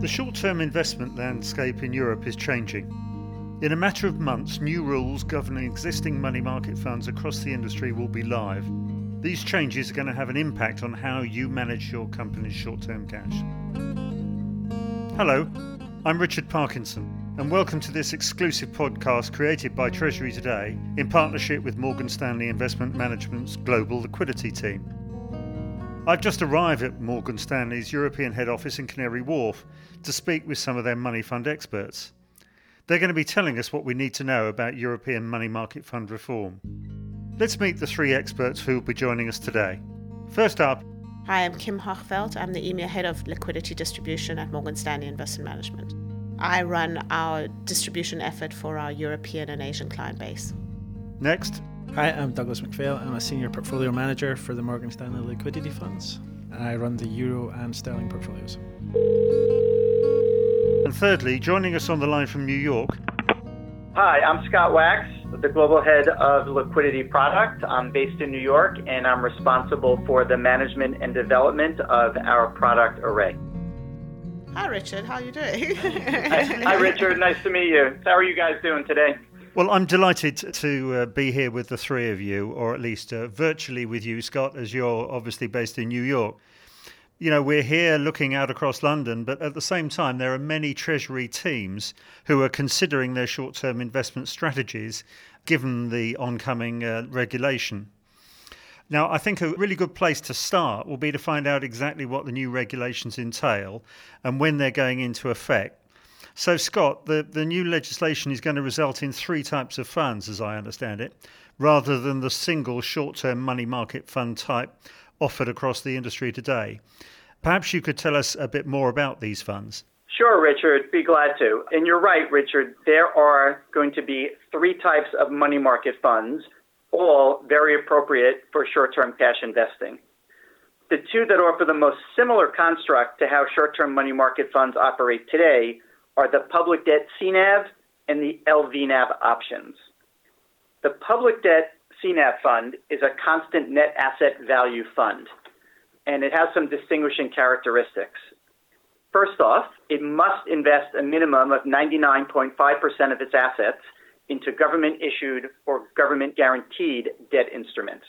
The short term investment landscape in Europe is changing. In a matter of months, new rules governing existing money market funds across the industry will be live. These changes are going to have an impact on how you manage your company's short term cash. Hello, I'm Richard Parkinson, and welcome to this exclusive podcast created by Treasury Today in partnership with Morgan Stanley Investment Management's Global Liquidity Team. I've just arrived at Morgan Stanley's European head office in Canary Wharf to speak with some of their money fund experts. They're going to be telling us what we need to know about European money market fund reform. Let's meet the three experts who will be joining us today. First up, Hi, I'm Kim Hochfeld. I'm the EMEA Head of Liquidity Distribution at Morgan Stanley Investment Management. I run our distribution effort for our European and Asian client base. Next, Hi, I'm Douglas McPhail. I'm a Senior Portfolio Manager for the Morgan Stanley Liquidity Funds. And I run the Euro and Sterling portfolios. and thirdly, joining us on the line from New York, Hi, I'm Scott Wax, the global head of liquidity product. I'm based in New York and I'm responsible for the management and development of our product array. Hi, Richard. How are you doing? Hi, Richard. Nice to meet you. How are you guys doing today? Well, I'm delighted to uh, be here with the three of you, or at least uh, virtually with you, Scott, as you're obviously based in New York. You know, we're here looking out across London, but at the same time, there are many Treasury teams who are considering their short term investment strategies given the oncoming uh, regulation. Now, I think a really good place to start will be to find out exactly what the new regulations entail and when they're going into effect. So, Scott, the, the new legislation is going to result in three types of funds, as I understand it, rather than the single short term money market fund type offered across the industry today. Perhaps you could tell us a bit more about these funds. Sure, Richard. Be glad to. And you're right, Richard. There are going to be three types of money market funds, all very appropriate for short term cash investing. The two that offer the most similar construct to how short term money market funds operate today are the public debt CNAV and the LVNAV options. The public debt CNAV fund is a constant net asset value fund, and it has some distinguishing characteristics. First off, it must invest a minimum of 99.5% of its assets into government issued or government guaranteed debt instruments.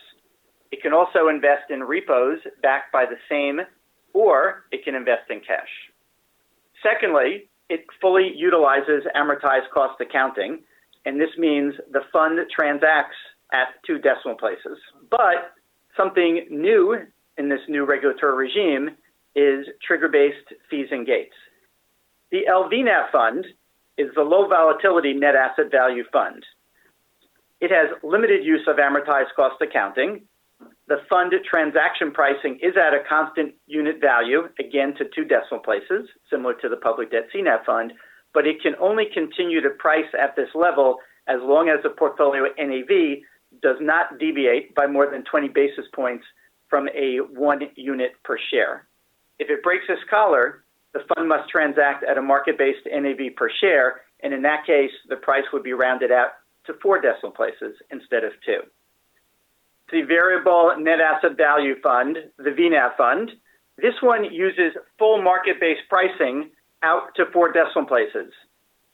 It can also invest in repos backed by the same, or it can invest in cash. Secondly, it fully utilizes amortized cost accounting, and this means the fund transacts at two decimal places. But something new in this new regulatory regime is trigger based fees and gates. The LVNAV fund is the low volatility net asset value fund. It has limited use of amortized cost accounting. The fund transaction pricing is at a constant unit value, again to two decimal places, similar to the public debt CNAV fund, but it can only continue to price at this level as long as the portfolio NAV does not deviate by more than 20 basis points from a one unit per share. If it breaks this collar, the fund must transact at a market based NAV per share, and in that case, the price would be rounded out to four decimal places instead of two. The Variable Net Asset Value Fund, the VNAV fund, this one uses full market based pricing out to four decimal places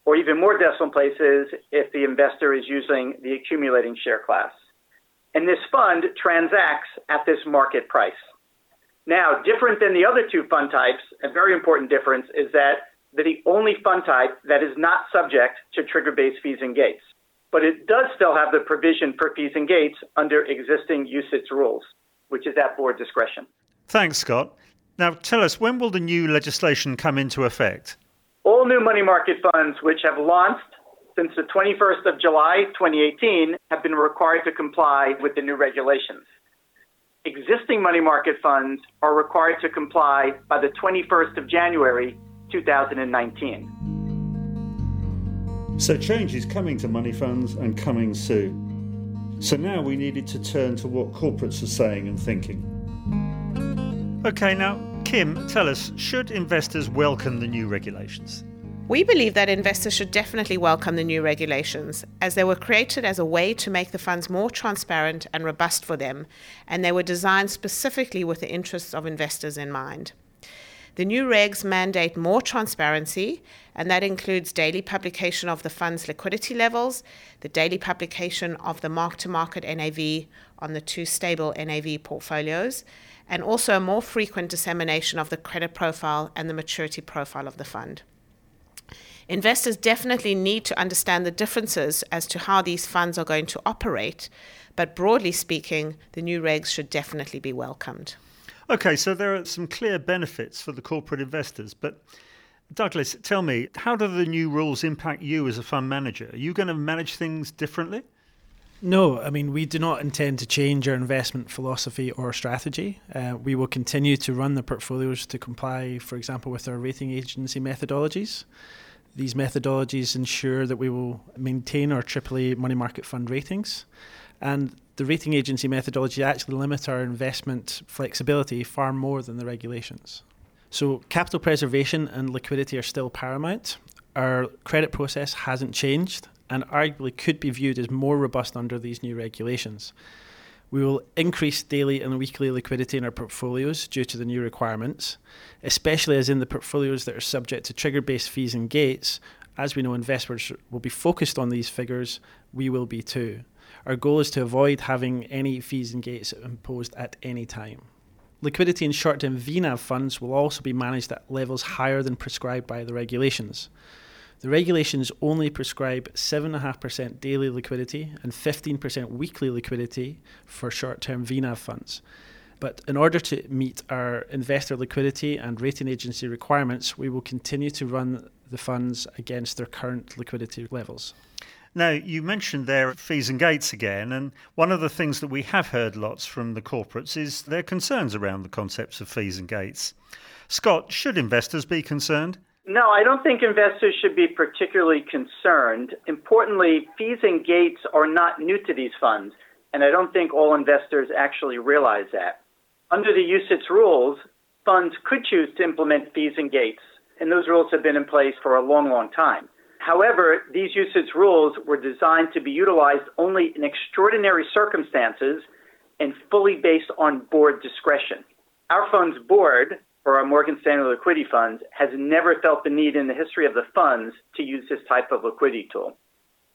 or even more decimal places if the investor is using the accumulating share class. And this fund transacts at this market price. Now, different than the other two fund types, a very important difference is that the only fund type that is not subject to trigger based fees and gates. But it does still have the provision for fees and gates under existing UCITS rules, which is at board discretion. Thanks, Scott. Now, tell us, when will the new legislation come into effect? All new money market funds which have launched since the 21st of July 2018 have been required to comply with the new regulations. Existing money market funds are required to comply by the 21st of January 2019. So, change is coming to money funds and coming soon. So, now we needed to turn to what corporates are saying and thinking. Okay, now, Kim, tell us should investors welcome the new regulations? We believe that investors should definitely welcome the new regulations, as they were created as a way to make the funds more transparent and robust for them, and they were designed specifically with the interests of investors in mind. The new regs mandate more transparency, and that includes daily publication of the fund's liquidity levels, the daily publication of the mark to market NAV on the two stable NAV portfolios, and also a more frequent dissemination of the credit profile and the maturity profile of the fund. Investors definitely need to understand the differences as to how these funds are going to operate, but broadly speaking, the new regs should definitely be welcomed. Okay, so there are some clear benefits for the corporate investors, but Douglas, tell me, how do the new rules impact you as a fund manager? Are you going to manage things differently? No, I mean, we do not intend to change our investment philosophy or strategy. Uh, we will continue to run the portfolios to comply, for example, with our rating agency methodologies. These methodologies ensure that we will maintain our AAA money market fund ratings and the rating agency methodology actually limit our investment flexibility far more than the regulations. So, capital preservation and liquidity are still paramount. Our credit process hasn't changed and arguably could be viewed as more robust under these new regulations. We will increase daily and weekly liquidity in our portfolios due to the new requirements, especially as in the portfolios that are subject to trigger based fees and gates. As we know, investors will be focused on these figures, we will be too. Our goal is to avoid having any fees and gates imposed at any time. Liquidity in short term VNAV funds will also be managed at levels higher than prescribed by the regulations. The regulations only prescribe 7.5% daily liquidity and 15% weekly liquidity for short term VNAV funds. But in order to meet our investor liquidity and rating agency requirements, we will continue to run the funds against their current liquidity levels. Now, you mentioned there fees and gates again, and one of the things that we have heard lots from the corporates is their concerns around the concepts of fees and gates. Scott, should investors be concerned? No, I don't think investors should be particularly concerned. Importantly, fees and gates are not new to these funds, and I don't think all investors actually realize that. Under the UCITS rules, funds could choose to implement fees and gates, and those rules have been in place for a long, long time. However, these UCITS rules were designed to be utilized only in extraordinary circumstances and fully based on board discretion. Our fund's board, for our Morgan Stanley liquidity funds, has never felt the need in the history of the funds to use this type of liquidity tool.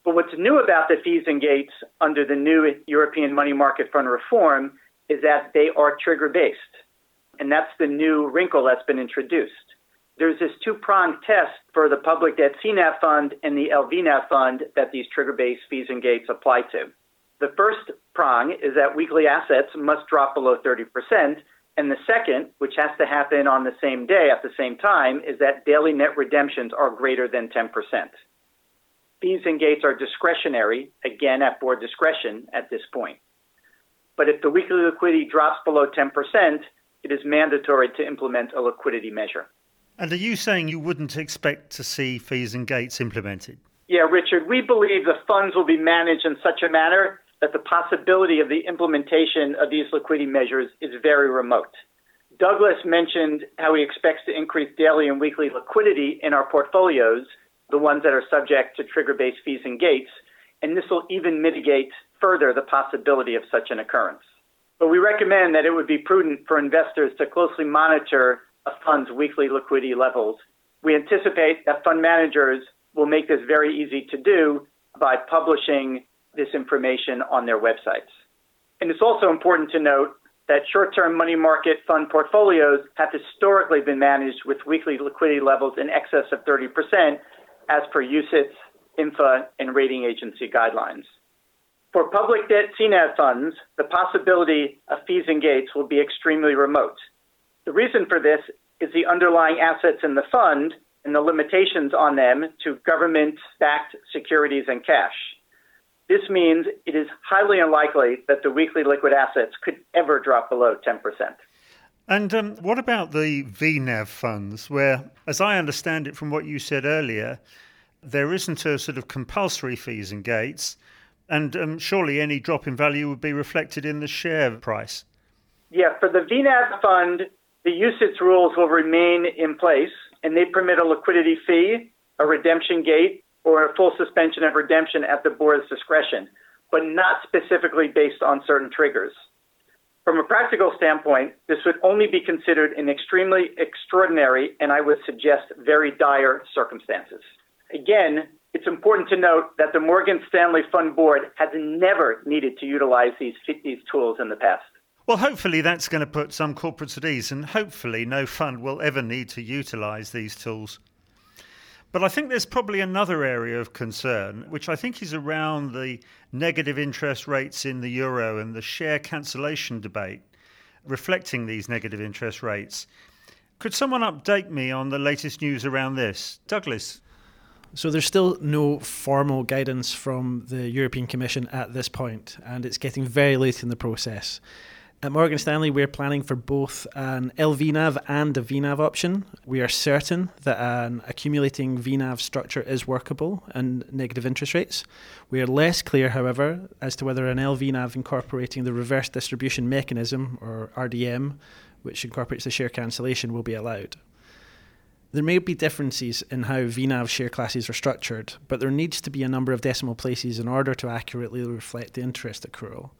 But what's new about the fees and gates under the new European money market fund reform is that they are trigger based. And that's the new wrinkle that's been introduced there's this two pronged test for the public debt CNAV fund and the LVNAV fund that these trigger based fees and gates apply to. The first prong is that weekly assets must drop below 30%. And the second, which has to happen on the same day at the same time, is that daily net redemptions are greater than 10%. Fees and gates are discretionary, again at board discretion at this point. But if the weekly liquidity drops below 10%, it is mandatory to implement a liquidity measure. And are you saying you wouldn't expect to see fees and gates implemented? Yeah, Richard, we believe the funds will be managed in such a manner that the possibility of the implementation of these liquidity measures is very remote. Douglas mentioned how he expects to increase daily and weekly liquidity in our portfolios, the ones that are subject to trigger based fees and gates, and this will even mitigate further the possibility of such an occurrence. But we recommend that it would be prudent for investors to closely monitor a fund's weekly liquidity levels. We anticipate that fund managers will make this very easy to do by publishing this information on their websites. And it's also important to note that short term money market fund portfolios have historically been managed with weekly liquidity levels in excess of 30%, as per UCITS, IMMFA, and rating agency guidelines. For public debt CNAV funds, the possibility of fees and gates will be extremely remote. The reason for this is the underlying assets in the fund and the limitations on them to government backed securities and cash. This means it is highly unlikely that the weekly liquid assets could ever drop below 10%. And um, what about the VNAV funds, where, as I understand it from what you said earlier, there isn't a sort of compulsory fees and gates, and um, surely any drop in value would be reflected in the share price? Yeah, for the VNAV fund, the UCITS rules will remain in place, and they permit a liquidity fee, a redemption gate, or a full suspension of redemption at the board's discretion, but not specifically based on certain triggers. From a practical standpoint, this would only be considered in extremely extraordinary and I would suggest very dire circumstances. Again, it's important to note that the Morgan Stanley Fund Board has never needed to utilize these, these tools in the past. Well, hopefully that's going to put some corporates at ease, and hopefully no fund will ever need to utilize these tools. But I think there's probably another area of concern, which I think is around the negative interest rates in the euro and the share cancellation debate reflecting these negative interest rates. Could someone update me on the latest news around this? Douglas. So there's still no formal guidance from the European Commission at this point, and it's getting very late in the process. At Morgan Stanley, we're planning for both an LVNAV and a VNAV option. We are certain that an accumulating VNAV structure is workable and negative interest rates. We are less clear, however, as to whether an LVNAV incorporating the reverse distribution mechanism, or RDM, which incorporates the share cancellation, will be allowed. There may be differences in how VNAV share classes are structured, but there needs to be a number of decimal places in order to accurately reflect the interest accrual.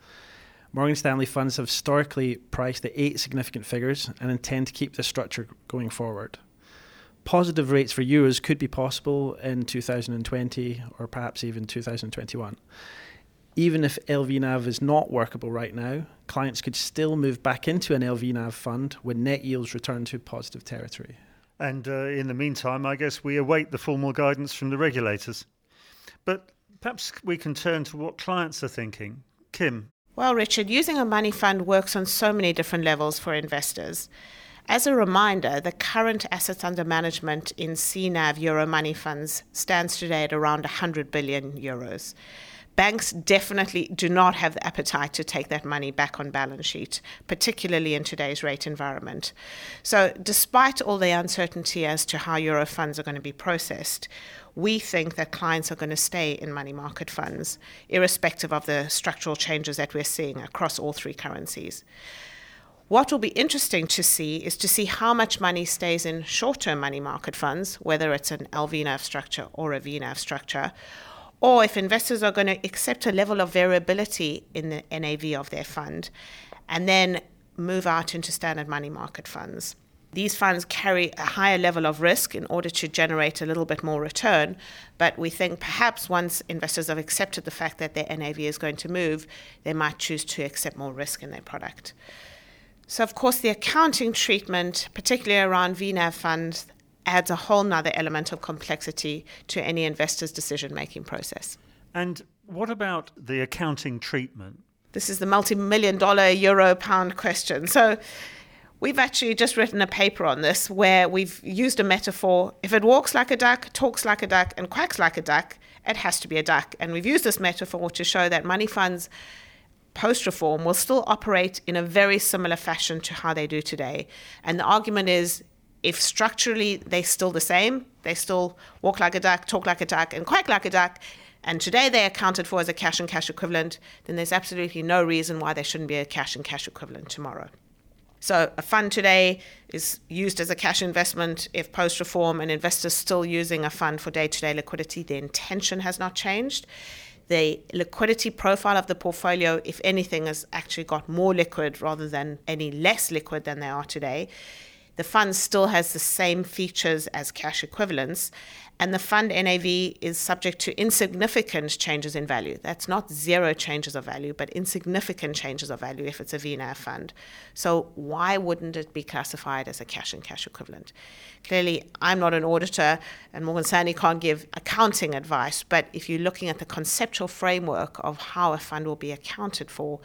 Morgan Stanley funds have historically priced at eight significant figures and intend to keep this structure going forward. Positive rates for euros could be possible in 2020 or perhaps even 2021. Even if LVNAV is not workable right now, clients could still move back into an LVNAV fund when net yields return to positive territory. And uh, in the meantime, I guess we await the formal guidance from the regulators. But perhaps we can turn to what clients are thinking. Kim, well, Richard, using a money fund works on so many different levels for investors. As a reminder, the current assets under management in CNAV Euro money funds stands today at around 100 billion euros. Banks definitely do not have the appetite to take that money back on balance sheet, particularly in today's rate environment. So, despite all the uncertainty as to how Euro funds are going to be processed, we think that clients are going to stay in money market funds, irrespective of the structural changes that we're seeing across all three currencies. What will be interesting to see is to see how much money stays in short term money market funds, whether it's an LVNAV structure or a VNAV structure, or if investors are going to accept a level of variability in the NAV of their fund and then move out into standard money market funds. These funds carry a higher level of risk in order to generate a little bit more return. But we think perhaps once investors have accepted the fact that their NAV is going to move, they might choose to accept more risk in their product. So, of course, the accounting treatment, particularly around VNAV funds, adds a whole nother element of complexity to any investor's decision making process. And what about the accounting treatment? This is the multi million dollar euro pound question. So, We've actually just written a paper on this where we've used a metaphor. If it walks like a duck, talks like a duck, and quacks like a duck, it has to be a duck. And we've used this metaphor to show that money funds post reform will still operate in a very similar fashion to how they do today. And the argument is if structurally they're still the same, they still walk like a duck, talk like a duck, and quack like a duck, and today they're accounted for as a cash and cash equivalent, then there's absolutely no reason why they shouldn't be a cash and cash equivalent tomorrow. So a fund today is used as a cash investment. If post reform an investor's still using a fund for day to day liquidity, the intention has not changed. The liquidity profile of the portfolio, if anything, has actually got more liquid rather than any less liquid than they are today. The fund still has the same features as cash equivalents, and the fund NAV is subject to insignificant changes in value. That's not zero changes of value, but insignificant changes of value if it's a VNAV fund. So why wouldn't it be classified as a cash and cash equivalent? Clearly, I'm not an auditor, and Morgan Stanley can't give accounting advice, but if you're looking at the conceptual framework of how a fund will be accounted for,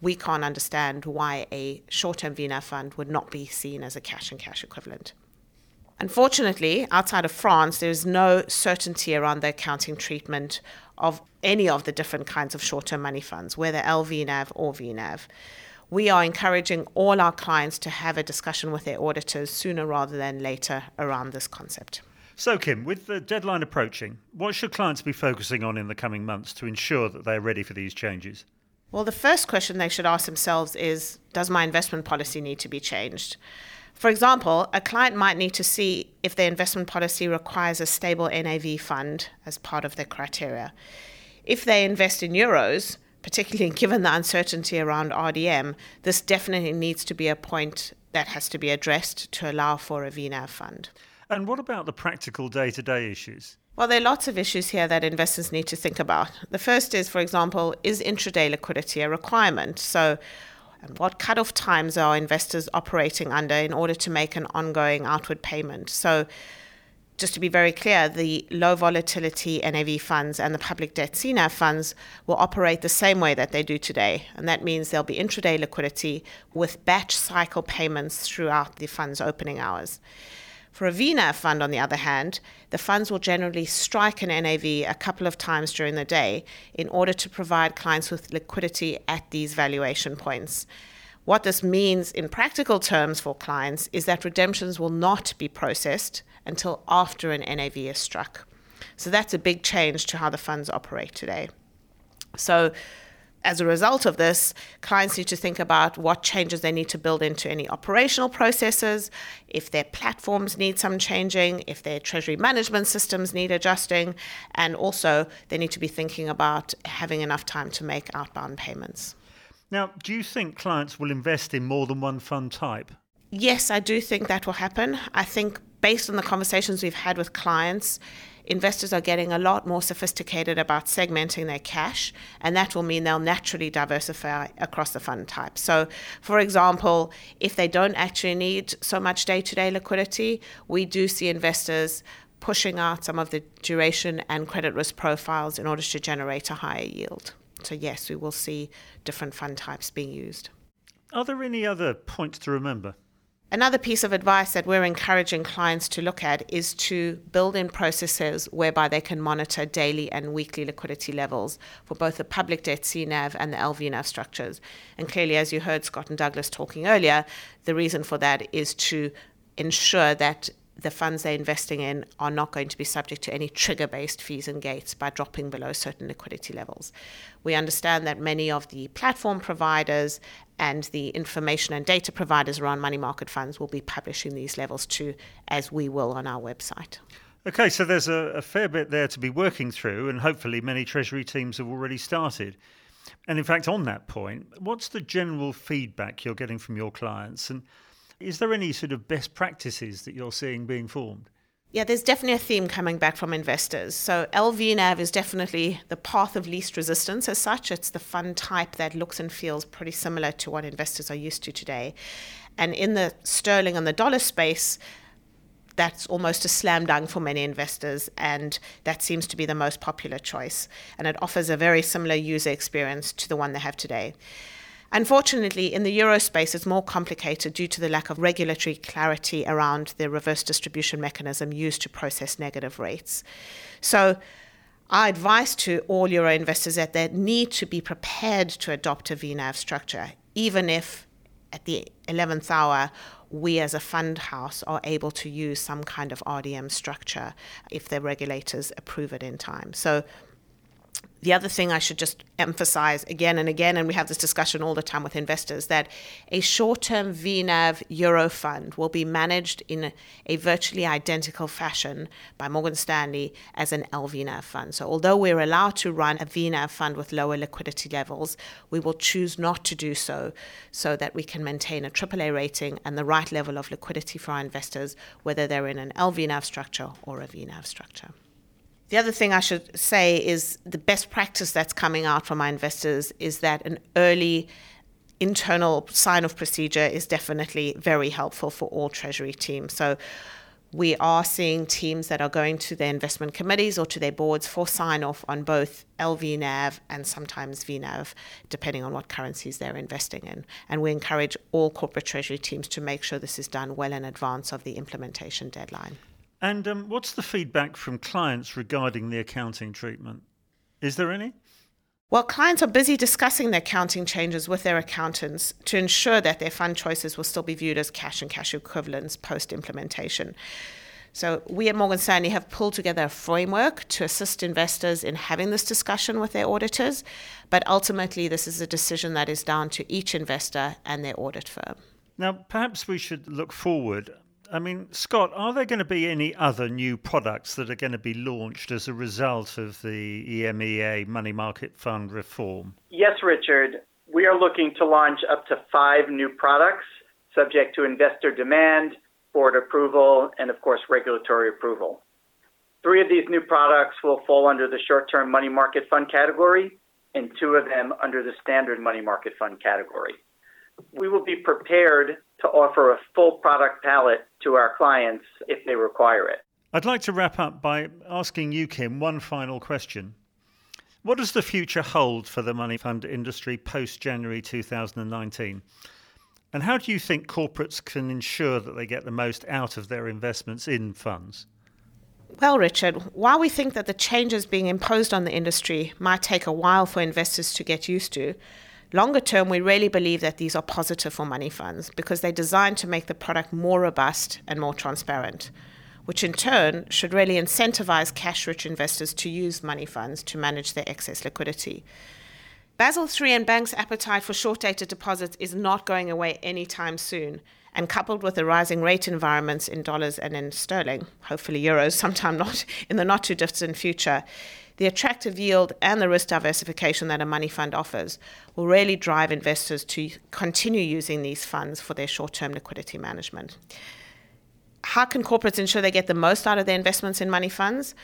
we can't understand why a short-term VNAV fund would not be seen as a cash and cash equivalent. Unfortunately, outside of France, there is no certainty around the accounting treatment of any of the different kinds of short term money funds, whether LVNAV or VNAV. We are encouraging all our clients to have a discussion with their auditors sooner rather than later around this concept. So, Kim, with the deadline approaching, what should clients be focusing on in the coming months to ensure that they're ready for these changes? Well, the first question they should ask themselves is Does my investment policy need to be changed? For example, a client might need to see if their investment policy requires a stable NAV fund as part of their criteria. If they invest in euros, particularly given the uncertainty around RDM, this definitely needs to be a point that has to be addressed to allow for a VNAV fund. And what about the practical day to day issues? Well, there are lots of issues here that investors need to think about. The first is, for example, is intraday liquidity a requirement? So, what cutoff times are investors operating under in order to make an ongoing outward payment? So, just to be very clear, the low volatility NAV funds and the public debt CNAV funds will operate the same way that they do today. And that means there'll be intraday liquidity with batch cycle payments throughout the fund's opening hours. For a VNAV fund, on the other hand, the funds will generally strike an NAV a couple of times during the day in order to provide clients with liquidity at these valuation points. What this means in practical terms for clients is that redemptions will not be processed until after an NAV is struck. So that's a big change to how the funds operate today. So as a result of this, clients need to think about what changes they need to build into any operational processes, if their platforms need some changing, if their treasury management systems need adjusting, and also they need to be thinking about having enough time to make outbound payments. Now, do you think clients will invest in more than one fund type? Yes, I do think that will happen. I think based on the conversations we've had with clients, investors are getting a lot more sophisticated about segmenting their cash, and that will mean they'll naturally diversify across the fund type. So, for example, if they don't actually need so much day to day liquidity, we do see investors pushing out some of the duration and credit risk profiles in order to generate a higher yield. So, yes, we will see different fund types being used. Are there any other points to remember? Another piece of advice that we're encouraging clients to look at is to build in processes whereby they can monitor daily and weekly liquidity levels for both the public debt CNAV and the LVNAV structures. And clearly, as you heard Scott and Douglas talking earlier, the reason for that is to ensure that the funds they're investing in are not going to be subject to any trigger based fees and gates by dropping below certain liquidity levels. We understand that many of the platform providers and the information and data providers around money market funds will be publishing these levels too, as we will on our website. Okay, so there's a, a fair bit there to be working through, and hopefully many Treasury teams have already started. And in fact, on that point, what's the general feedback you're getting from your clients? And is there any sort of best practices that you're seeing being formed? Yeah, there's definitely a theme coming back from investors. So LVNAV is definitely the path of least resistance as such. It's the fund type that looks and feels pretty similar to what investors are used to today. And in the sterling and the dollar space, that's almost a slam dunk for many investors, and that seems to be the most popular choice. And it offers a very similar user experience to the one they have today. Unfortunately, in the euro space, it's more complicated due to the lack of regulatory clarity around the reverse distribution mechanism used to process negative rates. So, our advice to all euro investors is that they need to be prepared to adopt a VNAV structure, even if at the 11th hour we as a fund house are able to use some kind of RDM structure if the regulators approve it in time. So the other thing I should just emphasize again and again, and we have this discussion all the time with investors, that a short term VNAV Euro fund will be managed in a, virtually identical fashion by Morgan Stanley as an LVNAV fund. So, although we're allowed to run a VNAV fund with lower liquidity levels, we will choose not to do so so that we can maintain a AAA rating and the right level of liquidity for our investors, whether they're in an LVNAV structure or a VNAV structure. The other thing I should say is the best practice that's coming out from our investors is that an early internal sign off procedure is definitely very helpful for all Treasury teams. So we are seeing teams that are going to their investment committees or to their boards for sign off on both LVNAV and sometimes VNAV, depending on what currencies they're investing in. And we encourage all corporate treasury teams to make sure this is done well in advance of the implementation deadline. And um, what's the feedback from clients regarding the accounting treatment? Is there any? Well, clients are busy discussing the accounting changes with their accountants to ensure that their fund choices will still be viewed as cash and cash equivalents post implementation. So, we at Morgan Stanley have pulled together a framework to assist investors in having this discussion with their auditors, but ultimately, this is a decision that is down to each investor and their audit firm. Now, perhaps we should look forward I mean, Scott, are there going to be any other new products that are going to be launched as a result of the EMEA money market fund reform? Yes, Richard. We are looking to launch up to five new products subject to investor demand, board approval, and of course, regulatory approval. Three of these new products will fall under the short term money market fund category, and two of them under the standard money market fund category. We will be prepared to offer a full product palette to our clients if they require it. I'd like to wrap up by asking you, Kim, one final question. What does the future hold for the money fund industry post January 2019? And how do you think corporates can ensure that they get the most out of their investments in funds? Well, Richard, while we think that the changes being imposed on the industry might take a while for investors to get used to, longer term, we really believe that these are positive for money funds because they're designed to make the product more robust and more transparent, which in turn should really incentivize cash rich investors to use money funds to manage their excess liquidity. Basel III and banks' appetite for short dated deposits is not going away anytime soon. And coupled with the rising rate environments in dollars and in sterling, hopefully euros, sometime not in the not too distant future, the attractive yield and the risk diversification that a money fund offers will really drive investors to continue using these funds for their short term liquidity management. How can corporates ensure they get the most out of their investments in money funds?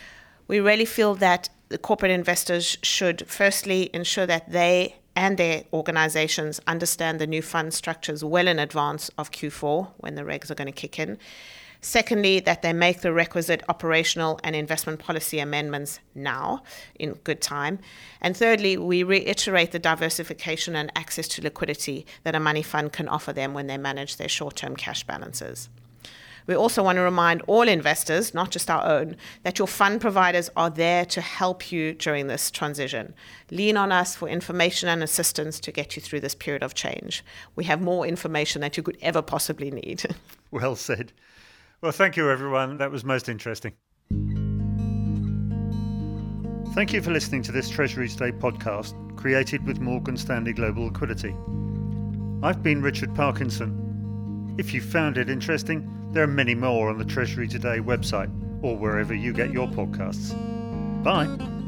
We really feel that the corporate investors should firstly ensure that they and their organizations understand the new fund structures well in advance of Q4 when the regs are going to kick in. Secondly, that they make the requisite operational and investment policy amendments now in good time. And thirdly, we reiterate the diversification and access to liquidity that a money fund can offer them when they manage their short term cash balances. We also want to remind all investors, not just our own, that your fund providers are there to help you during this transition. Lean on us for information and assistance to get you through this period of change. We have more information that you could ever possibly need. well said. Well, thank you, everyone. That was most interesting. Thank you for listening to this Treasury Today podcast created with Morgan Stanley Global Liquidity. I've been Richard Parkinson. If you found it interesting, there are many more on the Treasury Today website or wherever you get your podcasts. Bye.